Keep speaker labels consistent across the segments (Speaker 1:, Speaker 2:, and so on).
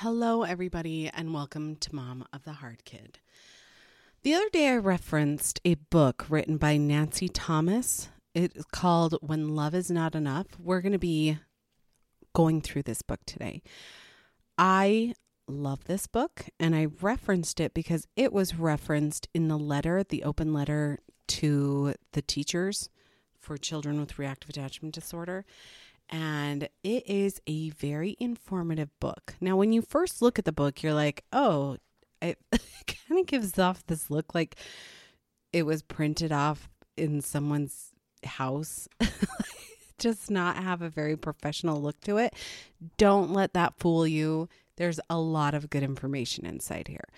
Speaker 1: Hello, everybody, and welcome to Mom of the Hard Kid. The other day, I referenced a book written by Nancy Thomas. It's called When Love Is Not Enough. We're going to be going through this book today. I love this book, and I referenced it because it was referenced in the letter, the open letter to the teachers for children with reactive attachment disorder and it is a very informative book. Now, when you first look at the book, you're like, oh, it kind of gives off this look like it was printed off in someone's house. Just not have a very professional look to it. Don't let that fool you. There's a lot of good information inside here.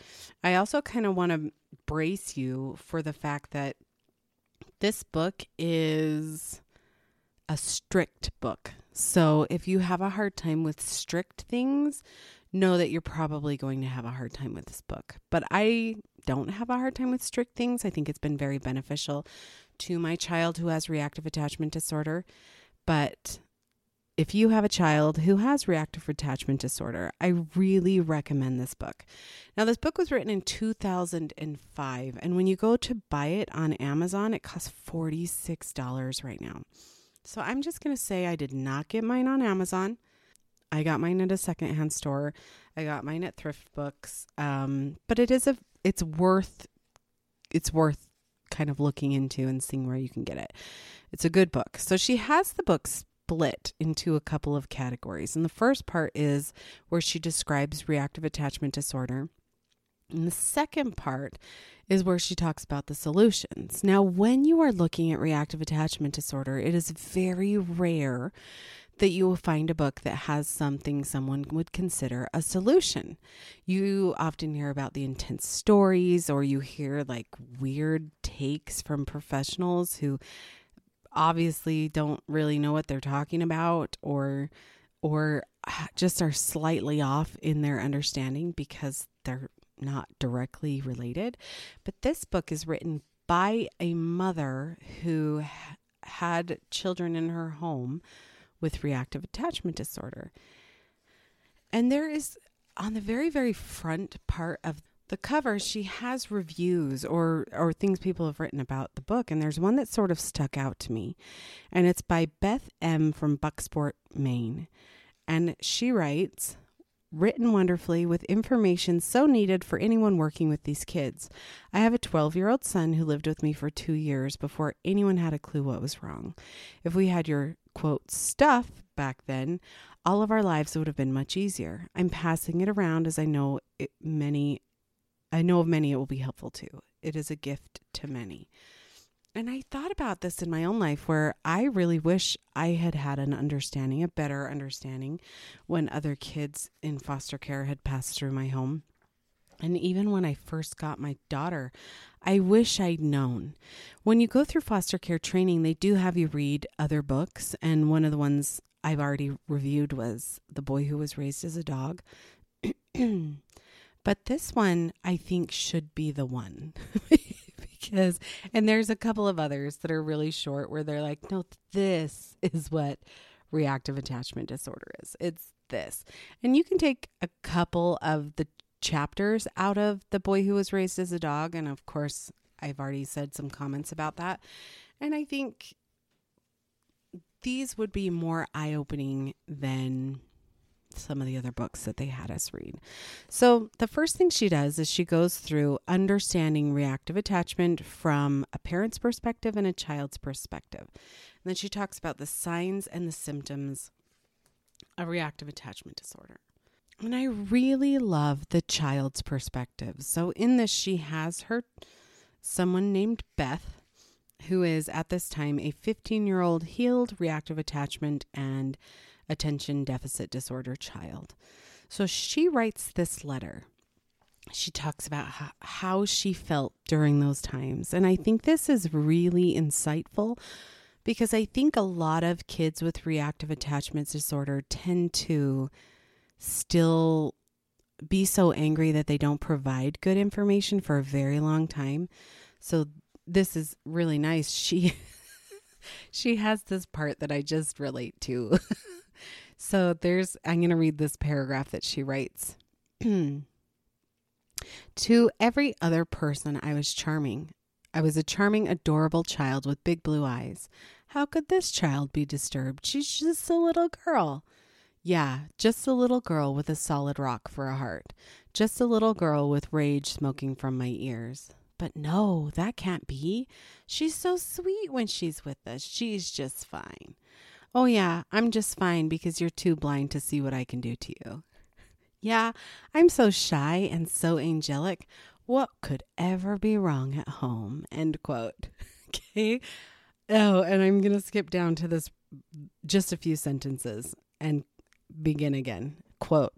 Speaker 1: I also kind of want to brace you for the fact that this book is a strict book. So if you have a hard time with strict things, know that you're probably going to have a hard time with this book. But I don't have a hard time with strict things. I think it's been very beneficial to my child who has reactive attachment disorder. But if you have a child who has reactive attachment disorder, I really recommend this book. Now, this book was written in 2005, and when you go to buy it on Amazon, it costs $46 right now. So I'm just going to say I did not get mine on Amazon. I got mine at a secondhand store. I got mine at ThriftBooks. Um, but it is a it's worth it's worth kind of looking into and seeing where you can get it. It's a good book. So she has the book split into a couple of categories. And the first part is where she describes reactive attachment disorder. And the second part is where she talks about the solutions. Now, when you are looking at reactive attachment disorder, it is very rare that you will find a book that has something someone would consider a solution. You often hear about the intense stories, or you hear like weird takes from professionals who obviously don't really know what they're talking about, or or uh, just are slightly off in their understanding because they're not directly related. But this book is written by a mother who had children in her home with reactive attachment disorder. And there is on the very, very front part of the cover, she has reviews or or things people have written about the book, and there's one that sort of stuck out to me, and it's by Beth M from Bucksport, Maine, and she writes, written wonderfully with information so needed for anyone working with these kids. I have a 12 year old son who lived with me for two years before anyone had a clue what was wrong. If we had your quote stuff back then, all of our lives would have been much easier. I'm passing it around as I know it, many, I know of many it will be helpful to. It is a gift to many. And I thought about this in my own life where I really wish I had had an understanding, a better understanding, when other kids in foster care had passed through my home. And even when I first got my daughter, I wish I'd known. When you go through foster care training, they do have you read other books. And one of the ones I've already reviewed was The Boy Who Was Raised as a Dog. but this one, I think, should be the one. because and there's a couple of others that are really short where they're like no this is what reactive attachment disorder is. It's this. And you can take a couple of the chapters out of the boy who was raised as a dog and of course i've already said some comments about that. And i think these would be more eye-opening than some of the other books that they had us read. So, the first thing she does is she goes through understanding reactive attachment from a parent's perspective and a child's perspective. And then she talks about the signs and the symptoms of reactive attachment disorder. And I really love the child's perspective. So, in this, she has her someone named Beth, who is at this time a 15 year old healed reactive attachment and attention deficit disorder child. So she writes this letter. She talks about how, she felt during those times. And I think this is really insightful because I think a lot of kids with reactive attachment disorder tend to still be so angry that they don't provide good information for a very long time. So this is really nice. She she has this part that I just relate to. So there's, I'm going to read this paragraph that she writes. to every other person, I was charming. I was a charming, adorable child with big blue eyes. How could this child be disturbed? She's just a little girl. Yeah, just a little girl with a solid rock for a heart. Just a little girl with rage smoking from my ears. But no, that can't be. She's so sweet when she's with us. She's just fine. Oh, yeah, I'm just fine because you're too blind to see what I can do to you. Yeah, I'm so shy and so angelic. What could ever be wrong at home? End quote. okay. Oh, and I'm going to skip down to this just a few sentences and begin again. Quote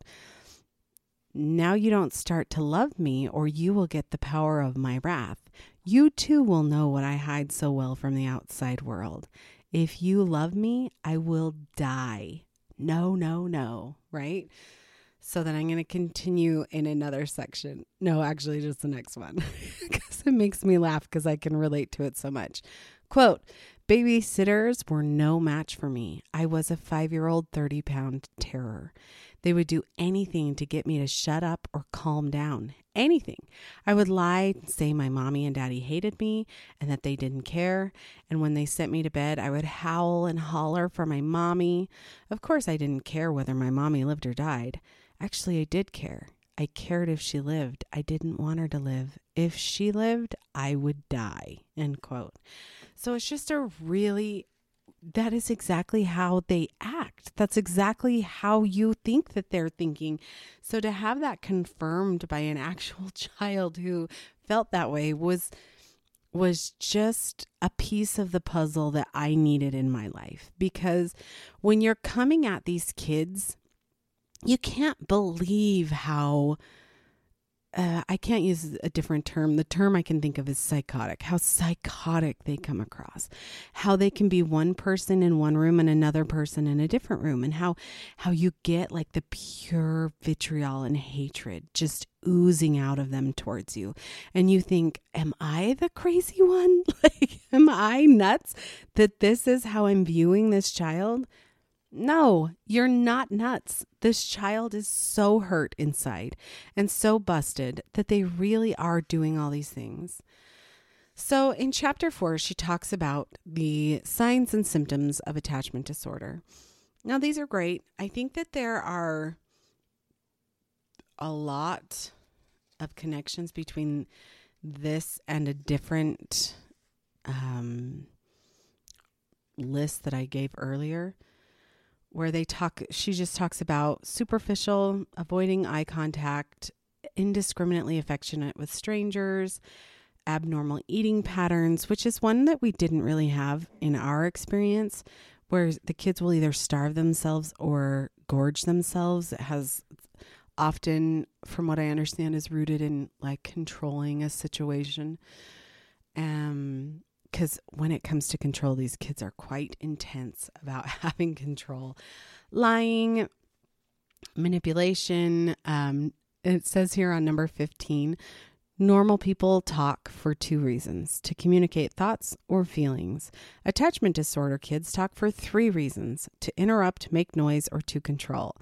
Speaker 1: Now you don't start to love me, or you will get the power of my wrath. You too will know what I hide so well from the outside world. If you love me, I will die. No, no, no, right? So then I'm going to continue in another section. No, actually, just the next one because it makes me laugh because I can relate to it so much. Quote Babysitters were no match for me. I was a five year old, 30 pound terror. They would do anything to get me to shut up or calm down. Anything. I would lie, and say my mommy and daddy hated me and that they didn't care. And when they sent me to bed, I would howl and holler for my mommy. Of course, I didn't care whether my mommy lived or died. Actually, I did care. I cared if she lived. I didn't want her to live. If she lived, I would die. End quote. So it's just a really, that is exactly how they act. That's exactly how you think that they're thinking. So to have that confirmed by an actual child who felt that way was was just a piece of the puzzle that I needed in my life because when you're coming at these kids you can't believe how uh, I can't use a different term. The term I can think of is psychotic. How psychotic they come across. How they can be one person in one room and another person in a different room and how how you get like the pure vitriol and hatred just oozing out of them towards you. And you think, am I the crazy one? like am I nuts that this is how I'm viewing this child? No, you're not nuts. This child is so hurt inside and so busted that they really are doing all these things. So, in chapter four, she talks about the signs and symptoms of attachment disorder. Now, these are great. I think that there are a lot of connections between this and a different um, list that I gave earlier where they talk, she just talks about superficial, avoiding eye contact, indiscriminately affectionate with strangers, abnormal eating patterns, which is one that we didn't really have in our experience, where the kids will either starve themselves or gorge themselves. It has often, from what I understand, is rooted in like controlling a situation. Um, because when it comes to control, these kids are quite intense about having control. Lying, manipulation. Um, it says here on number 15 normal people talk for two reasons to communicate thoughts or feelings. Attachment disorder kids talk for three reasons to interrupt, make noise, or to control.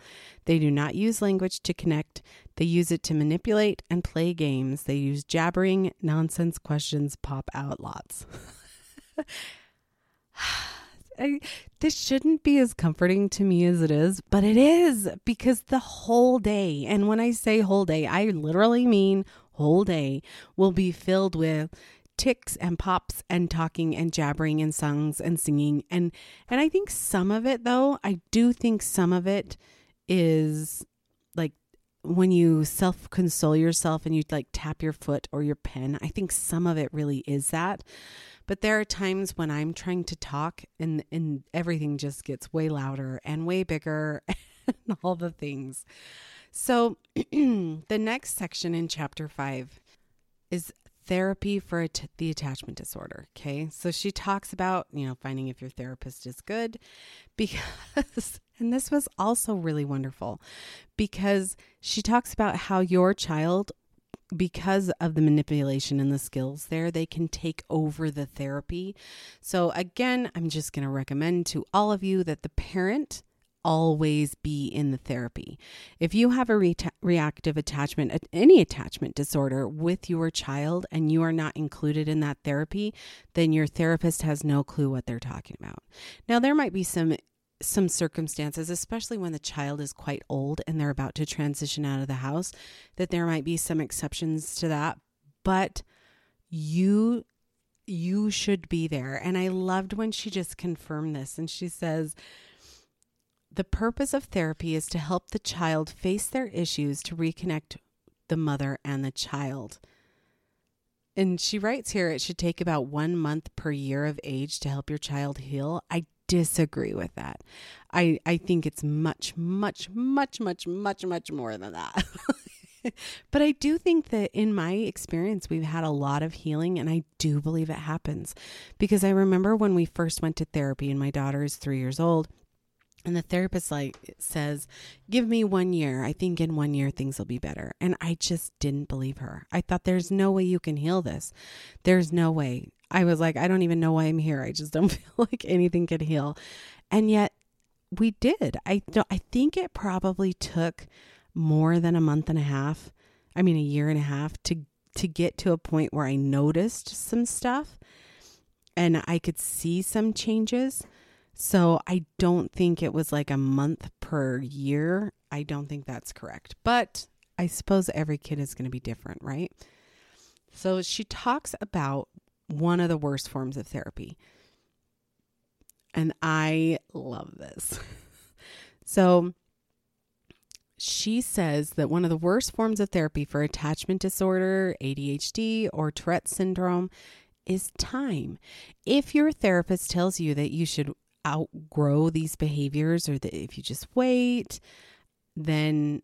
Speaker 1: They do not use language to connect, they use it to manipulate and play games. They use jabbering, nonsense questions pop out lots. I, this shouldn't be as comforting to me as it is, but it is because the whole day, and when I say whole day, I literally mean whole day, will be filled with tics and pops and talking and jabbering and songs and singing. And and I think some of it though I do think some of it is like when you self console yourself and you like tap your foot or your pen I think some of it really is that but there are times when I'm trying to talk and and everything just gets way louder and way bigger and all the things. So the next section in chapter 5 is therapy for the attachment disorder, okay? So she talks about, you know, finding if your therapist is good because and this was also really wonderful because she talks about how your child because of the manipulation and the skills there, they can take over the therapy. So, again, I'm just going to recommend to all of you that the parent always be in the therapy. If you have a re- reactive attachment, any attachment disorder with your child, and you are not included in that therapy, then your therapist has no clue what they're talking about. Now, there might be some some circumstances, especially when the child is quite old and they're about to transition out of the house, that there might be some exceptions to that. But you you should be there. And I loved when she just confirmed this and she says the purpose of therapy is to help the child face their issues to reconnect the mother and the child. And she writes here it should take about one month per year of age to help your child heal. I disagree with that. I, I think it's much, much, much, much, much, much more than that. but I do think that in my experience, we've had a lot of healing, and I do believe it happens because I remember when we first went to therapy, and my daughter is three years old. And the therapist like says, "Give me 1 year. I think in 1 year things will be better." And I just didn't believe her. I thought there's no way you can heal this. There's no way. I was like, I don't even know why I'm here. I just don't feel like anything could heal. And yet we did. I I think it probably took more than a month and a half. I mean a year and a half to to get to a point where I noticed some stuff and I could see some changes. So I don't think it was like a month per year. I don't think that's correct. But I suppose every kid is going to be different, right? So she talks about one of the worst forms of therapy. And I love this. so she says that one of the worst forms of therapy for attachment disorder, ADHD, or Tourette syndrome is time. If your therapist tells you that you should outgrow these behaviors or that if you just wait, then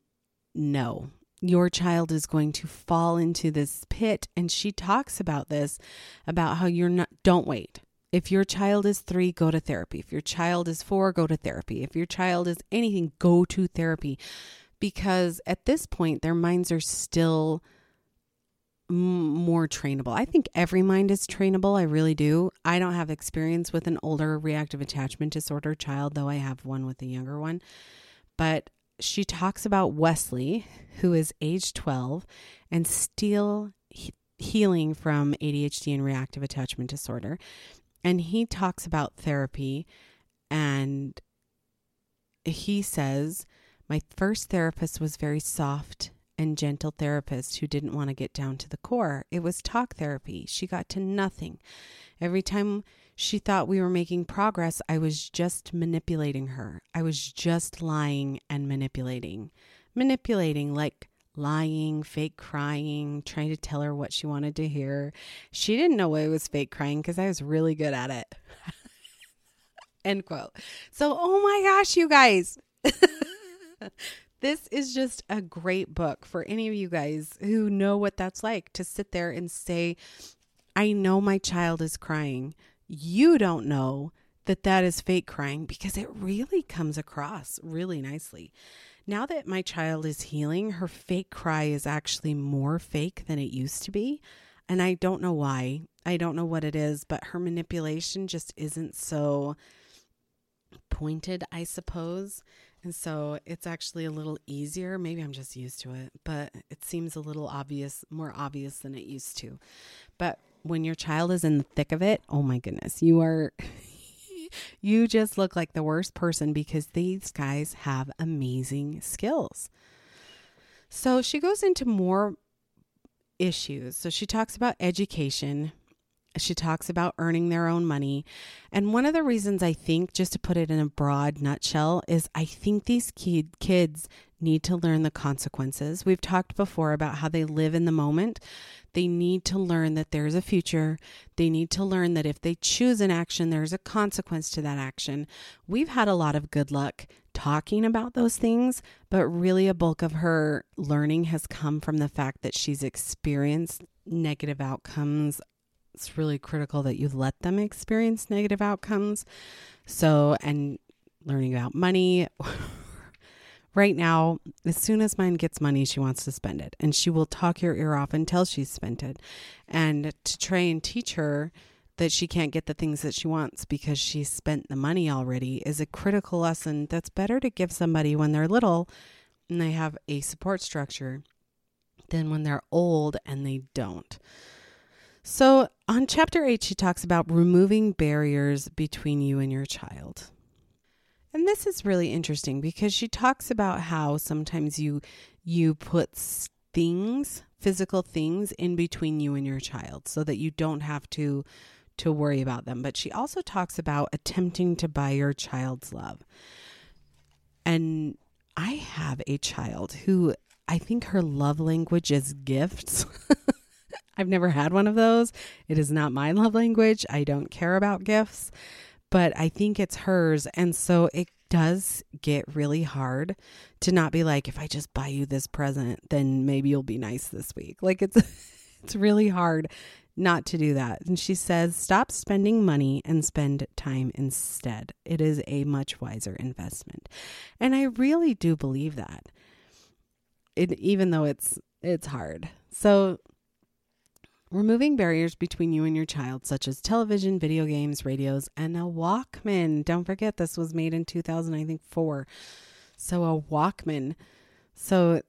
Speaker 1: no, your child is going to fall into this pit. And she talks about this about how you're not, don't wait. If your child is three, go to therapy. If your child is four, go to therapy. If your child is anything, go to therapy. Because at this point, their minds are still more trainable. I think every mind is trainable. I really do. I don't have experience with an older reactive attachment disorder child, though I have one with a younger one. But she talks about Wesley, who is age 12 and still he- healing from ADHD and reactive attachment disorder. And he talks about therapy and he says, My first therapist was very soft and gentle therapist who didn't want to get down to the core. It was talk therapy. She got to nothing. Every time she thought we were making progress. I was just manipulating her. I was just lying and manipulating. Manipulating, like lying, fake crying, trying to tell her what she wanted to hear. She didn't know it was fake crying because I was really good at it. End quote. So, oh my gosh, you guys. this is just a great book for any of you guys who know what that's like to sit there and say, I know my child is crying you don't know that that is fake crying because it really comes across really nicely. Now that my child is healing, her fake cry is actually more fake than it used to be. And I don't know why. I don't know what it is, but her manipulation just isn't so pointed, I suppose. And so it's actually a little easier. Maybe I'm just used to it, but it seems a little obvious, more obvious than it used to. But when your child is in the thick of it, oh my goodness, you are you just look like the worst person because these guys have amazing skills. So she goes into more issues. So she talks about education. She talks about earning their own money. And one of the reasons I think, just to put it in a broad nutshell, is I think these kid, kids need to learn the consequences. We've talked before about how they live in the moment. They need to learn that there's a future. They need to learn that if they choose an action, there's a consequence to that action. We've had a lot of good luck talking about those things, but really a bulk of her learning has come from the fact that she's experienced negative outcomes. It's really critical that you let them experience negative outcomes. So, and learning about money. Right now, as soon as mine gets money, she wants to spend it. And she will talk your ear off until she's spent it. And to try and teach her that she can't get the things that she wants because she spent the money already is a critical lesson that's better to give somebody when they're little and they have a support structure than when they're old and they don't. So, on chapter 8 she talks about removing barriers between you and your child. And this is really interesting because she talks about how sometimes you you put things, physical things in between you and your child so that you don't have to to worry about them. But she also talks about attempting to buy your child's love. And I have a child who I think her love language is gifts. I've never had one of those. It is not my love language. I don't care about gifts, but I think it's hers. And so it does get really hard to not be like, if I just buy you this present, then maybe you'll be nice this week. Like it's, it's really hard not to do that. And she says, stop spending money and spend time instead. It is a much wiser investment. And I really do believe that. It, even though it's it's hard. So removing barriers between you and your child such as television, video games, radios, and a Walkman. Don't forget this was made in 2000 I think 4. So a Walkman. So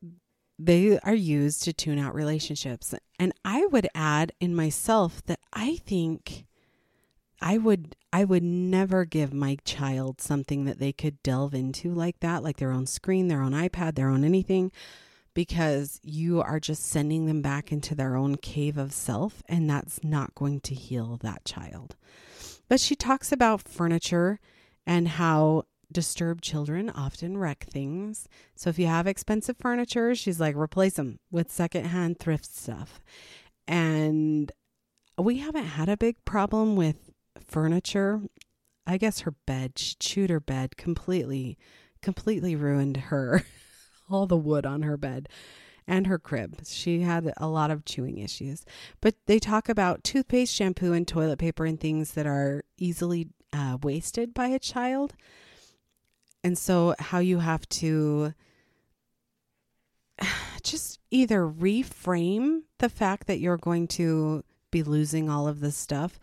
Speaker 1: they are used to tune out relationships. And I would add in myself that I think I would I would never give my child something that they could delve into like that, like their own screen, their own iPad, their own anything, because you are just sending them back into their own cave of self and that's not going to heal that child. But she talks about furniture and how disturbed children often wreck things. So if you have expensive furniture, she's like, replace them with secondhand thrift stuff. And we haven't had a big problem with furniture. I guess her bed, she chewed her bed completely, completely ruined her, all the wood on her bed and her crib. She had a lot of chewing issues. But they talk about toothpaste, shampoo, and toilet paper and things that are easily uh, wasted by a child. And so, how you have to just either reframe the fact that you're going to be losing all of this stuff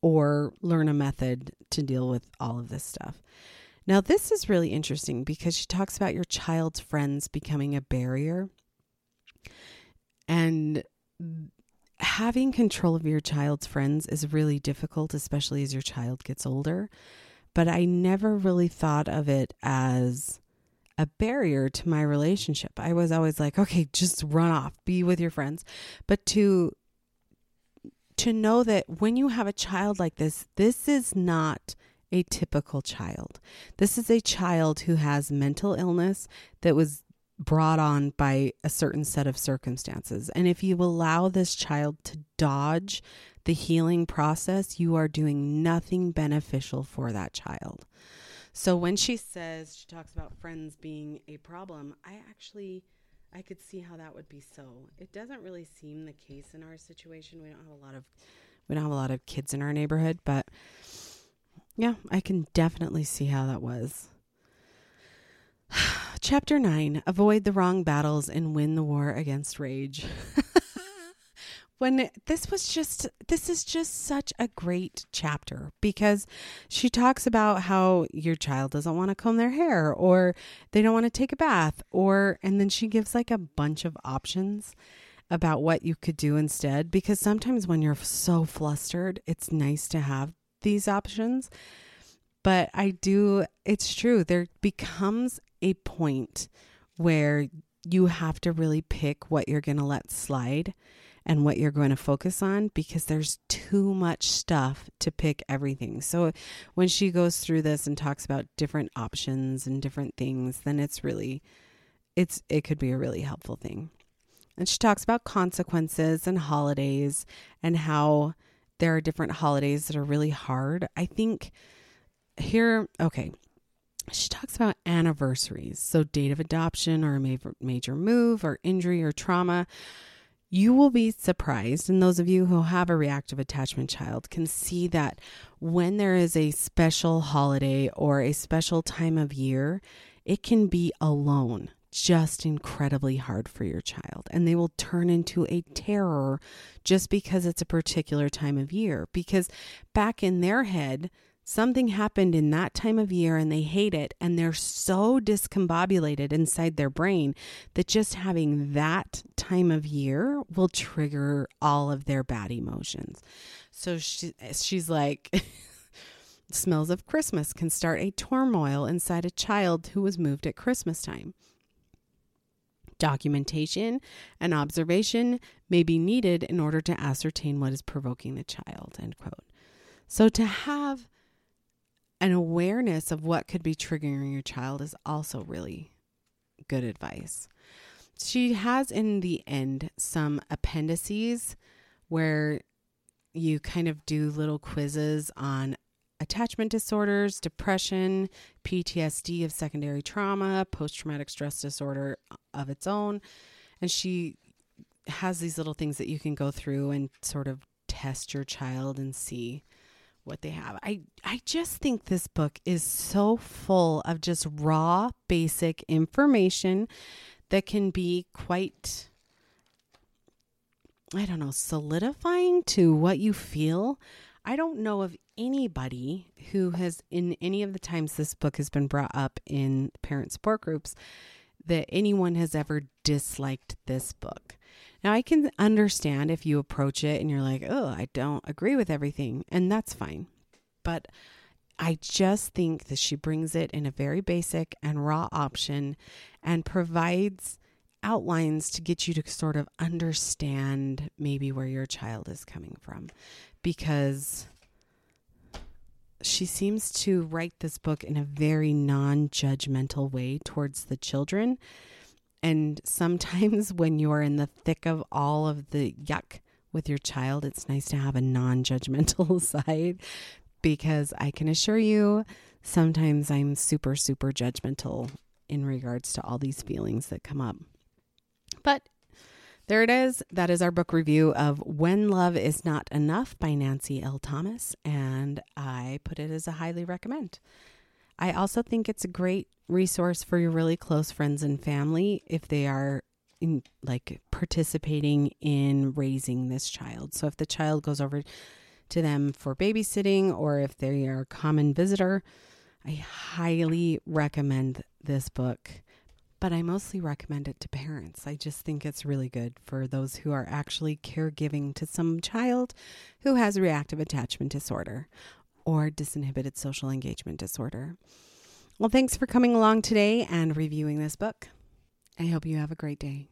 Speaker 1: or learn a method to deal with all of this stuff. Now, this is really interesting because she talks about your child's friends becoming a barrier. And having control of your child's friends is really difficult, especially as your child gets older but I never really thought of it as a barrier to my relationship. I was always like, okay, just run off, be with your friends. But to to know that when you have a child like this, this is not a typical child. This is a child who has mental illness that was brought on by a certain set of circumstances. And if you allow this child to dodge the healing process, you are doing nothing beneficial for that child. So when she says, she talks about friends being a problem, I actually I could see how that would be so. It doesn't really seem the case in our situation. We don't have a lot of we don't have a lot of kids in our neighborhood, but yeah, I can definitely see how that was. Chapter 9 Avoid the wrong battles and win the war against rage. when this was just this is just such a great chapter because she talks about how your child doesn't want to comb their hair or they don't want to take a bath or and then she gives like a bunch of options about what you could do instead because sometimes when you're so flustered it's nice to have these options but I do it's true there becomes a point where you have to really pick what you're going to let slide and what you're going to focus on because there's too much stuff to pick everything. So when she goes through this and talks about different options and different things, then it's really it's it could be a really helpful thing. And she talks about consequences and holidays and how there are different holidays that are really hard. I think here okay, she talks about anniversaries. So, date of adoption or a major, move or injury or trauma. You will be surprised, and those of you who have a reactive attachment child can see that when there is a special holiday or a special time of year, it can be alone just incredibly hard for your child and they will turn into a terror just because it's a particular time of year. Because back in their head something happened in that time of year and they hate it and they're so discombobulated inside their brain that just having that time of year will trigger all of their bad emotions. So she, she's like smells of christmas can start a turmoil inside a child who was moved at christmas time documentation and observation may be needed in order to ascertain what is provoking the child end quote so to have an awareness of what could be triggering your child is also really good advice. She has in the end some appendices where you kind of do little quizzes on attachment disorders, depression, PTSD of secondary trauma, post traumatic stress disorder uh, of its own. And she has these little things that you can go through and sort of test your child and see what they have. I I just think this book is so full of just raw basic information that can be quite I don't know, solidifying to what you feel. I don't know of anybody who has in any of the times this book has been brought up in parent support groups that anyone has ever disliked this book. Now, I can understand if you approach it and you're like, oh, I don't agree with everything, and that's fine. But I just think that she brings it in a very basic and raw option and provides outlines to get you to sort of understand maybe where your child is coming from. Because she seems to write this book in a very non judgmental way towards the children. And sometimes when you're in the thick of all of the yuck with your child, it's nice to have a non judgmental side. Because I can assure you, sometimes I'm super, super judgmental in regards to all these feelings that come up. But there it is. That is our book review of When Love Is Not Enough by Nancy L. Thomas, and I put it as a highly recommend. I also think it's a great resource for your really close friends and family if they are in, like participating in raising this child. So if the child goes over to them for babysitting or if they are a common visitor, I highly recommend this book. But I mostly recommend it to parents. I just think it's really good for those who are actually caregiving to some child who has reactive attachment disorder or disinhibited social engagement disorder. Well, thanks for coming along today and reviewing this book. I hope you have a great day.